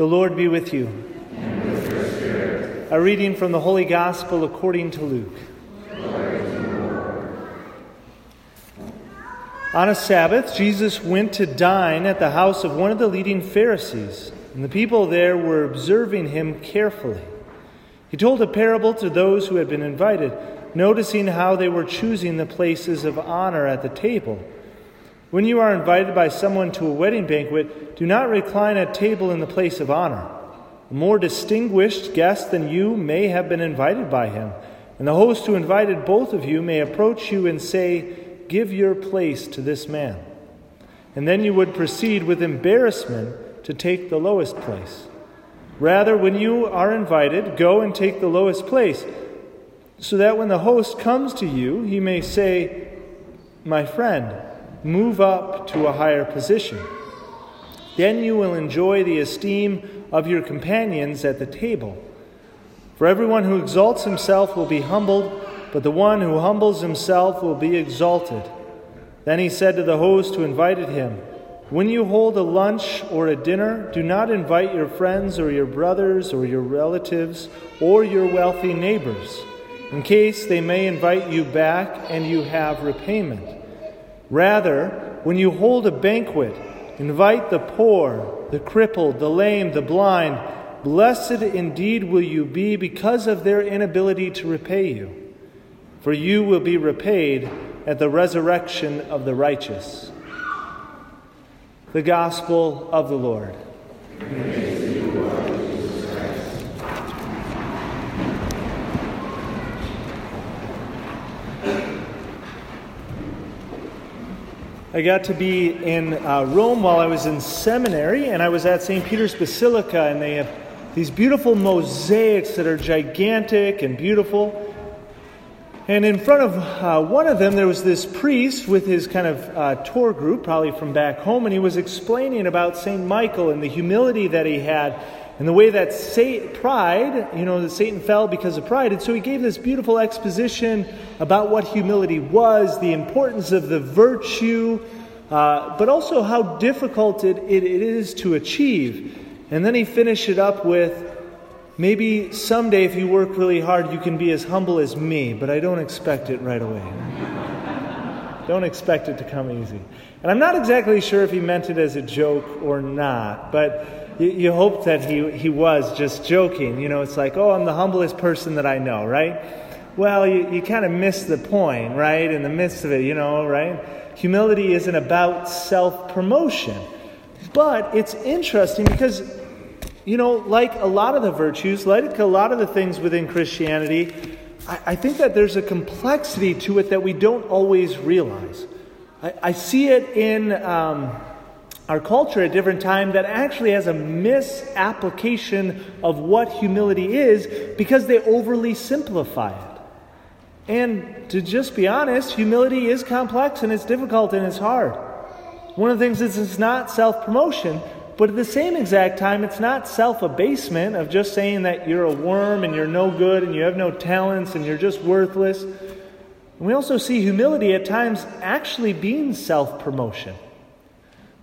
The Lord be with you. A reading from the Holy Gospel according to Luke. On a Sabbath, Jesus went to dine at the house of one of the leading Pharisees, and the people there were observing him carefully. He told a parable to those who had been invited, noticing how they were choosing the places of honor at the table. When you are invited by someone to a wedding banquet, do not recline at table in the place of honor. A more distinguished guest than you may have been invited by him, and the host who invited both of you may approach you and say, Give your place to this man. And then you would proceed with embarrassment to take the lowest place. Rather, when you are invited, go and take the lowest place, so that when the host comes to you, he may say, My friend, move up to a higher position. Then you will enjoy the esteem of your companions at the table. For everyone who exalts himself will be humbled, but the one who humbles himself will be exalted. Then he said to the host who invited him, When you hold a lunch or a dinner, do not invite your friends or your brothers or your relatives or your wealthy neighbors, in case they may invite you back and you have repayment. Rather, when you hold a banquet, invite the poor, the crippled, the lame, the blind. Blessed indeed will you be because of their inability to repay you. For you will be repaid at the resurrection of the righteous. The Gospel of the Lord. I got to be in uh, Rome while I was in seminary, and I was at St. Peter's Basilica, and they have these beautiful mosaics that are gigantic and beautiful. And in front of uh, one of them, there was this priest with his kind of uh, tour group, probably from back home, and he was explaining about St. Michael and the humility that he had and the way that pride, you know, that Satan fell because of pride. And so he gave this beautiful exposition about what humility was, the importance of the virtue, uh, but also how difficult it, it, it is to achieve. And then he finished it up with maybe someday, if you work really hard, you can be as humble as me, but I don't expect it right away. don't expect it to come easy. And I'm not exactly sure if he meant it as a joke or not, but you, you hope that he, he was just joking. You know, it's like, oh, I'm the humblest person that I know, right? Well, you, you kind of miss the point, right? In the midst of it, you know, right? Humility isn't about self promotion. But it's interesting because, you know, like a lot of the virtues, like a lot of the things within Christianity, I, I think that there's a complexity to it that we don't always realize. I, I see it in. Um, our culture at different times that actually has a misapplication of what humility is because they overly simplify it. And to just be honest, humility is complex and it's difficult and it's hard. One of the things is it's not self promotion, but at the same exact time, it's not self abasement of just saying that you're a worm and you're no good and you have no talents and you're just worthless. And we also see humility at times actually being self promotion.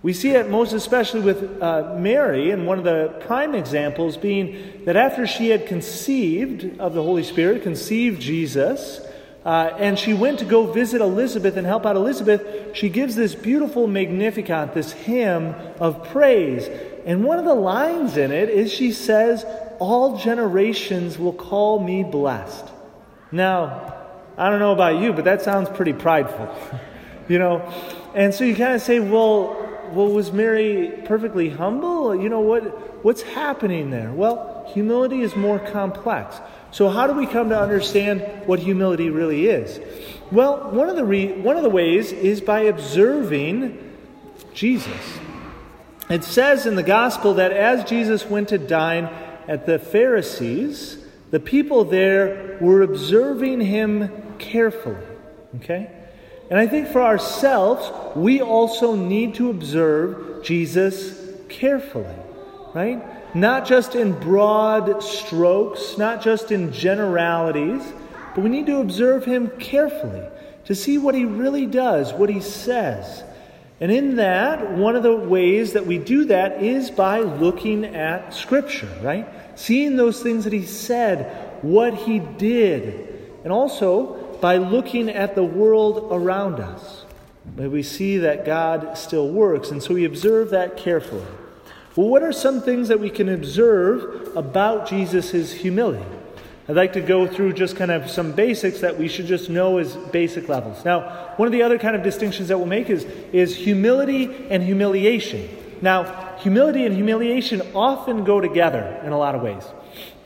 We see it most especially with uh, Mary, and one of the prime examples being that after she had conceived of the Holy Spirit, conceived Jesus, uh, and she went to go visit Elizabeth and help out Elizabeth, she gives this beautiful Magnificat, this hymn of praise. And one of the lines in it is she says, All generations will call me blessed. Now, I don't know about you, but that sounds pretty prideful, you know? And so you kind of say, well, well, was Mary perfectly humble? You know, what, what's happening there? Well, humility is more complex. So, how do we come to understand what humility really is? Well, one of the, re- one of the ways is by observing Jesus. It says in the gospel that as Jesus went to dine at the Pharisees, the people there were observing him carefully. Okay? And I think for ourselves, we also need to observe Jesus carefully, right? Not just in broad strokes, not just in generalities, but we need to observe him carefully to see what he really does, what he says. And in that, one of the ways that we do that is by looking at Scripture, right? Seeing those things that He said, what He did, and also by looking at the world around us. We see that God still works, and so we observe that carefully. Well, what are some things that we can observe about Jesus' humility? I'd like to go through just kind of some basics that we should just know as basic levels. Now, one of the other kind of distinctions that we'll make is, is humility and humiliation. Now, humility and humiliation often go together in a lot of ways.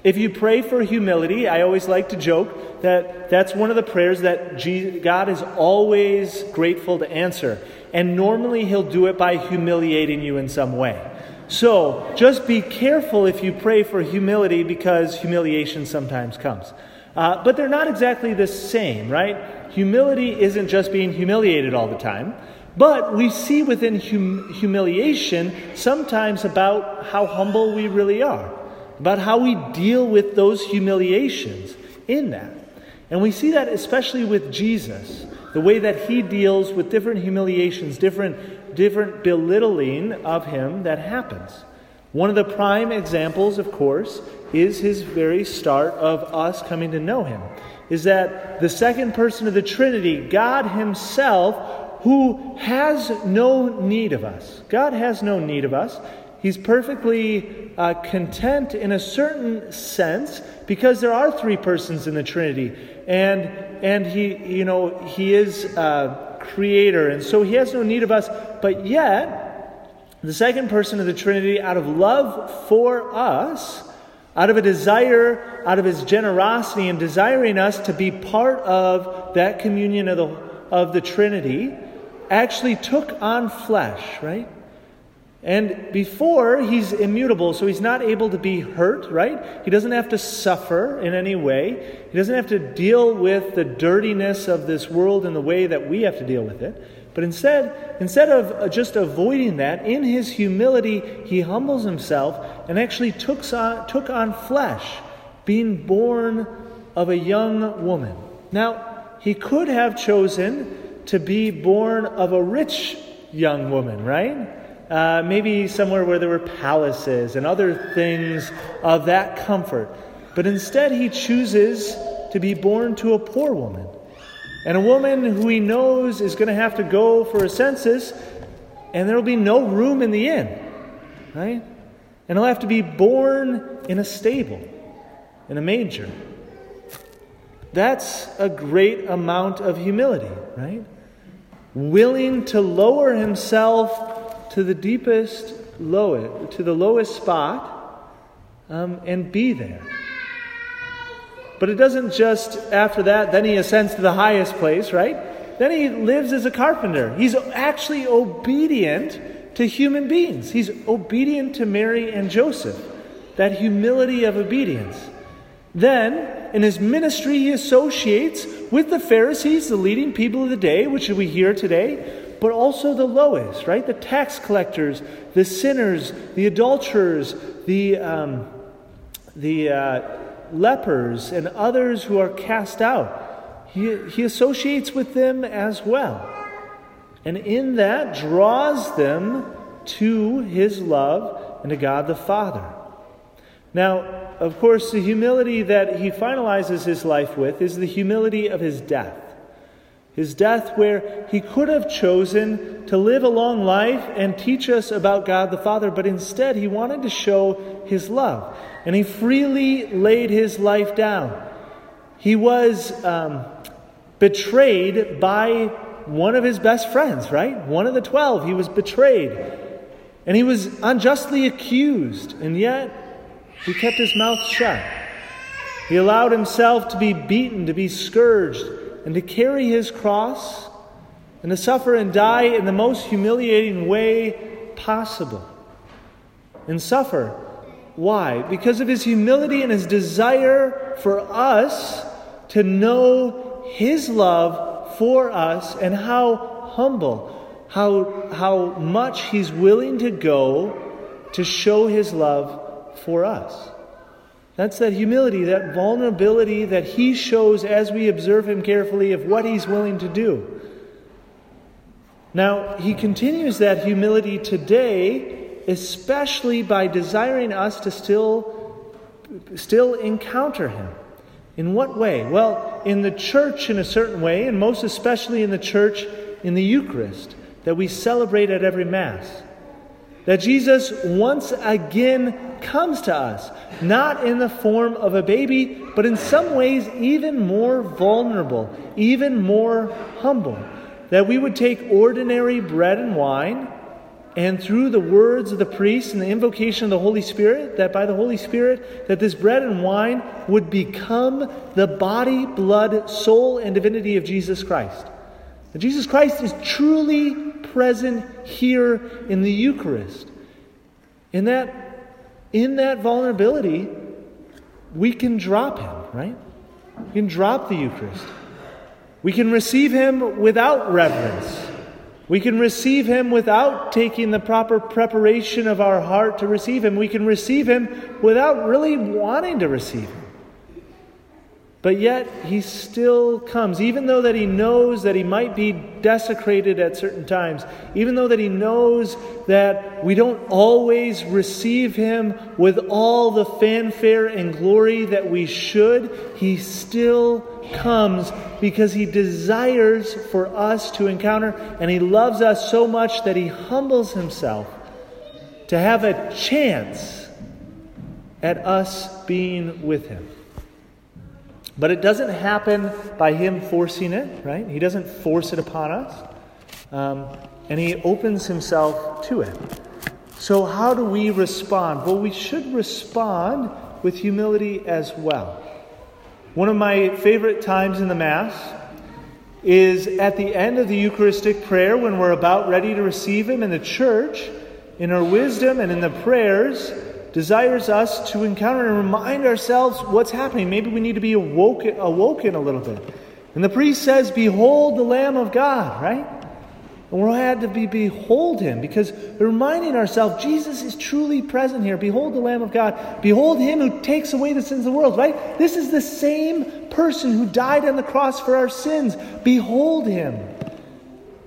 If you pray for humility, I always like to joke that that's one of the prayers that God is always grateful to answer. And normally He'll do it by humiliating you in some way. So just be careful if you pray for humility because humiliation sometimes comes. Uh, but they're not exactly the same, right? Humility isn't just being humiliated all the time. But we see within hum- humiliation sometimes about how humble we really are, about how we deal with those humiliations in that. And we see that especially with Jesus, the way that he deals with different humiliations, different different belittling of him that happens. One of the prime examples, of course, is his very start of us coming to know him. Is that the second person of the Trinity, God Himself, who has no need of us. God has no need of us. He's perfectly uh, content in a certain sense because there are three persons in the Trinity, and and he you know he is. Uh, creator, and so he has no need of us. But yet, the second person of the Trinity, out of love for us, out of a desire, out of his generosity and desiring us to be part of that communion of the, of the Trinity, actually took on flesh, right? And before, he's immutable, so he's not able to be hurt, right? He doesn't have to suffer in any way. He doesn't have to deal with the dirtiness of this world in the way that we have to deal with it. But instead, instead of just avoiding that, in his humility, he humbles himself and actually took on, took on flesh, being born of a young woman. Now, he could have chosen to be born of a rich young woman, right? Uh, maybe somewhere where there were palaces and other things of that comfort. But instead, he chooses to be born to a poor woman. And a woman who he knows is going to have to go for a census, and there will be no room in the inn, right? And he'll have to be born in a stable, in a manger. That's a great amount of humility, right? Willing to lower himself to the deepest, lowest, to the lowest spot um, and be there. But it doesn't just, after that, then he ascends to the highest place, right? Then he lives as a carpenter. He's actually obedient to human beings. He's obedient to Mary and Joseph. That humility of obedience. Then, in his ministry, he associates with the Pharisees, the leading people of the day, which we hear today, but also the lowest, right? The tax collectors, the sinners, the adulterers, the, um, the uh, lepers, and others who are cast out. He, he associates with them as well. And in that, draws them to his love and to God the Father. Now, of course, the humility that he finalizes his life with is the humility of his death. His death, where he could have chosen to live a long life and teach us about God the Father, but instead he wanted to show his love. And he freely laid his life down. He was um, betrayed by one of his best friends, right? One of the twelve. He was betrayed. And he was unjustly accused, and yet he kept his mouth shut. He allowed himself to be beaten, to be scourged and to carry his cross and to suffer and die in the most humiliating way possible. And suffer. Why? Because of his humility and his desire for us to know his love for us and how humble, how, how much he's willing to go to show his love for us. That's that humility, that vulnerability that he shows as we observe him carefully of what he's willing to do. Now, he continues that humility today, especially by desiring us to still, still encounter him. In what way? Well, in the church in a certain way, and most especially in the church in the Eucharist that we celebrate at every Mass. That Jesus once again comes to us, not in the form of a baby, but in some ways even more vulnerable, even more humble that we would take ordinary bread and wine, and through the words of the priest and the invocation of the Holy Spirit, that by the Holy Spirit, that this bread and wine would become the body, blood, soul, and divinity of Jesus Christ. That Jesus Christ is truly present here in the Eucharist. In that, in that vulnerability, we can drop him, right? We can drop the Eucharist. We can receive him without reverence. We can receive him without taking the proper preparation of our heart to receive him. We can receive him without really wanting to receive him. But yet he still comes, even though that he knows that he might be desecrated at certain times, even though that he knows that we don't always receive him with all the fanfare and glory that we should, he still comes because he desires for us to encounter, and he loves us so much that he humbles himself to have a chance at us being with him. But it doesn't happen by him forcing it, right? He doesn't force it upon us. Um, and he opens himself to it. So, how do we respond? Well, we should respond with humility as well. One of my favorite times in the Mass is at the end of the Eucharistic prayer when we're about ready to receive Him in the church, in our wisdom and in the prayers desires us to encounter and remind ourselves what's happening. Maybe we need to be awoken, awoken a little bit. And the priest says, Behold the Lamb of God, right? And we're had to be behold him because reminding ourselves Jesus is truly present here. Behold the Lamb of God. Behold him who takes away the sins of the world, right? This is the same person who died on the cross for our sins. Behold him.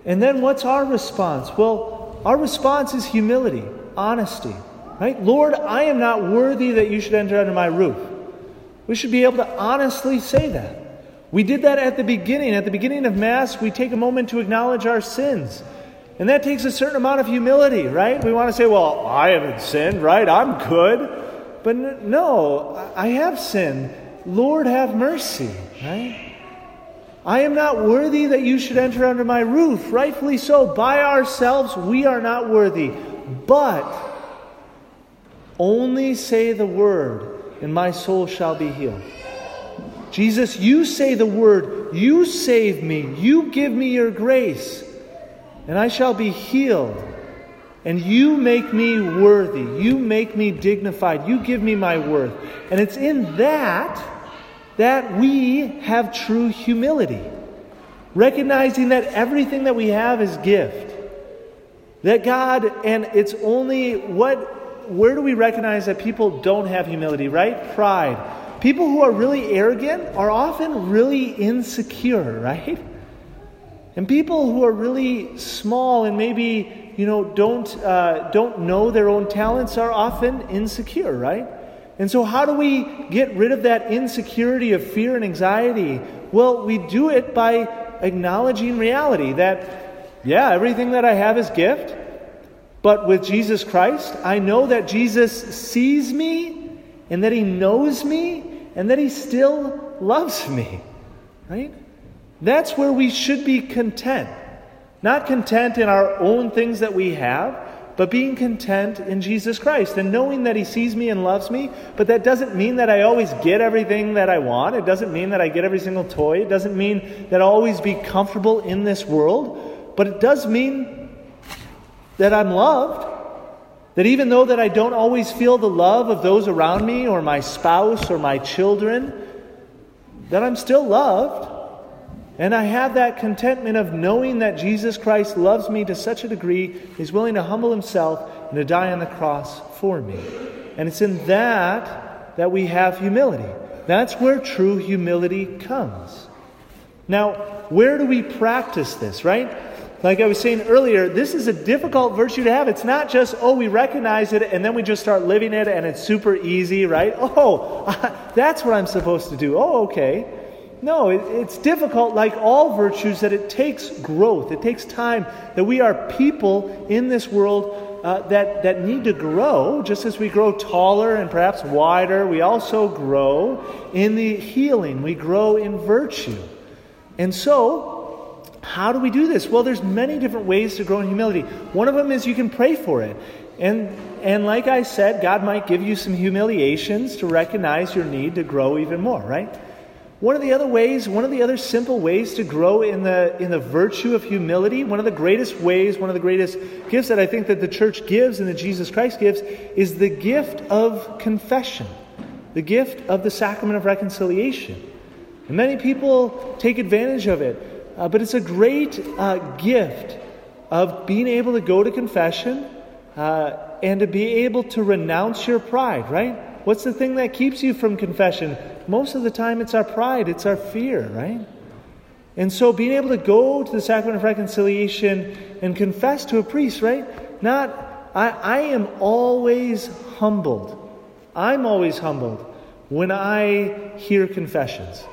And then what's our response? Well, our response is humility, honesty. Right? Lord, I am not worthy that you should enter under my roof. We should be able to honestly say that. We did that at the beginning. At the beginning of Mass, we take a moment to acknowledge our sins. And that takes a certain amount of humility, right? We want to say, well, I haven't sinned, right? I'm good. But no, I have sinned. Lord, have mercy, right? I am not worthy that you should enter under my roof. Rightfully so. By ourselves, we are not worthy. But only say the word, and my soul shall be healed. Jesus, you say the word, you save me, you give me your grace, and I shall be healed. And you make me worthy, you make me dignified, you give me my worth. And it's in that that we have true humility, recognizing that everything that we have is gift. That God, and it's only what where do we recognize that people don't have humility, right? Pride. People who are really arrogant are often really insecure, right? And people who are really small and maybe you know don't uh, don't know their own talents are often insecure, right? And so, how do we get rid of that insecurity of fear and anxiety? Well, we do it by acknowledging reality that, yeah, everything that I have is gift. But with Jesus Christ, I know that Jesus sees me and that he knows me and that he still loves me. Right? That's where we should be content. Not content in our own things that we have, but being content in Jesus Christ and knowing that He sees me and loves me. But that doesn't mean that I always get everything that I want. It doesn't mean that I get every single toy. It doesn't mean that I'll always be comfortable in this world. But it does mean that I'm loved. That even though that I don't always feel the love of those around me or my spouse or my children, that I'm still loved. And I have that contentment of knowing that Jesus Christ loves me to such a degree, he's willing to humble himself and to die on the cross for me. And it's in that that we have humility. That's where true humility comes. Now, where do we practice this, right? Like I was saying earlier, this is a difficult virtue to have. It's not just, oh, we recognize it and then we just start living it and it's super easy, right? Oh, that's what I'm supposed to do. Oh, okay. No, it, it's difficult, like all virtues, that it takes growth. It takes time, that we are people in this world uh, that, that need to grow. Just as we grow taller and perhaps wider, we also grow in the healing, we grow in virtue. And so, how do we do this? Well, there's many different ways to grow in humility. One of them is you can pray for it. And and like I said, God might give you some humiliations to recognize your need to grow even more, right? One of the other ways, one of the other simple ways to grow in the in the virtue of humility, one of the greatest ways, one of the greatest gifts that I think that the church gives and that Jesus Christ gives is the gift of confession. The gift of the sacrament of reconciliation. And many people take advantage of it. Uh, but it's a great uh, gift of being able to go to confession uh, and to be able to renounce your pride, right? What's the thing that keeps you from confession? Most of the time, it's our pride, it's our fear, right? And so, being able to go to the sacrament of reconciliation and confess to a priest, right? Not, I, I am always humbled. I'm always humbled when I hear confessions.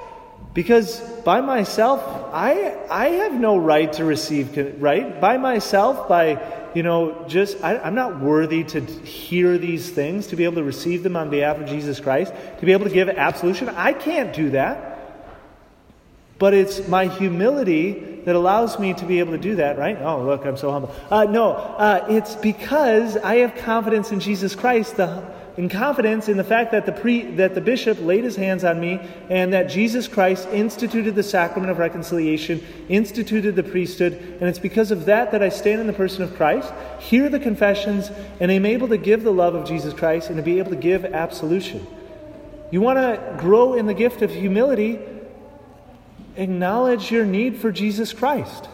Because by myself, I, I have no right to receive, right? By myself, by, you know, just, I, I'm not worthy to hear these things, to be able to receive them on behalf of Jesus Christ, to be able to give absolution. I can't do that. But it's my humility that allows me to be able to do that, right? Oh, look, I'm so humble. Uh, no, uh, it's because I have confidence in Jesus Christ, the in confidence in the fact that the, pre, that the bishop laid his hands on me and that Jesus Christ instituted the sacrament of reconciliation, instituted the priesthood, and it's because of that that I stand in the person of Christ, hear the confessions, and am able to give the love of Jesus Christ and to be able to give absolution. You want to grow in the gift of humility, acknowledge your need for Jesus Christ.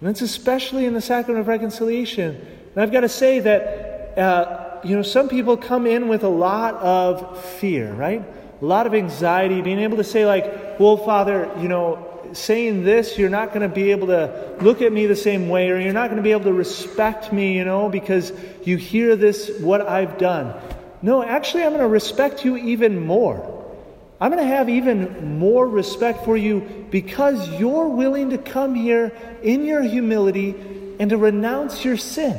And that's especially in the sacrament of reconciliation. And I've got to say that. Uh, you know, some people come in with a lot of fear, right? A lot of anxiety, being able to say, like, well, Father, you know, saying this, you're not going to be able to look at me the same way, or you're not going to be able to respect me, you know, because you hear this, what I've done. No, actually, I'm going to respect you even more. I'm going to have even more respect for you because you're willing to come here in your humility and to renounce your sin.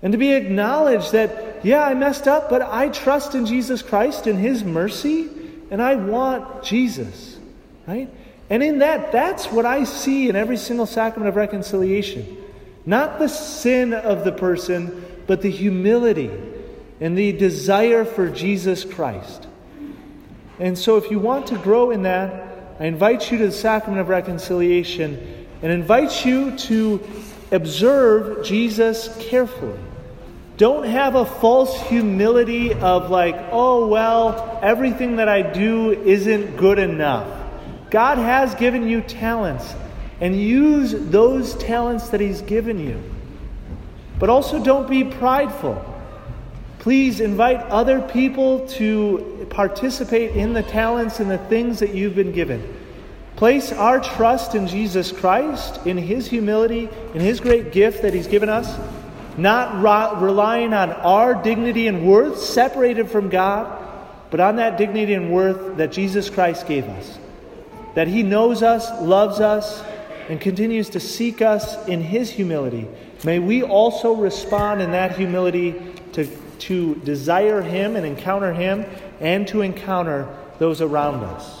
And to be acknowledged that, yeah, I messed up, but I trust in Jesus Christ and His mercy, and I want Jesus. Right? And in that, that's what I see in every single sacrament of reconciliation. Not the sin of the person, but the humility and the desire for Jesus Christ. And so, if you want to grow in that, I invite you to the sacrament of reconciliation and invite you to observe Jesus carefully. Don't have a false humility of like, oh, well, everything that I do isn't good enough. God has given you talents, and use those talents that He's given you. But also don't be prideful. Please invite other people to participate in the talents and the things that you've been given. Place our trust in Jesus Christ, in His humility, in His great gift that He's given us not relying on our dignity and worth separated from God, but on that dignity and worth that Jesus Christ gave us. That He knows us, loves us, and continues to seek us in His humility. May we also respond in that humility to, to desire Him and encounter Him and to encounter those around us.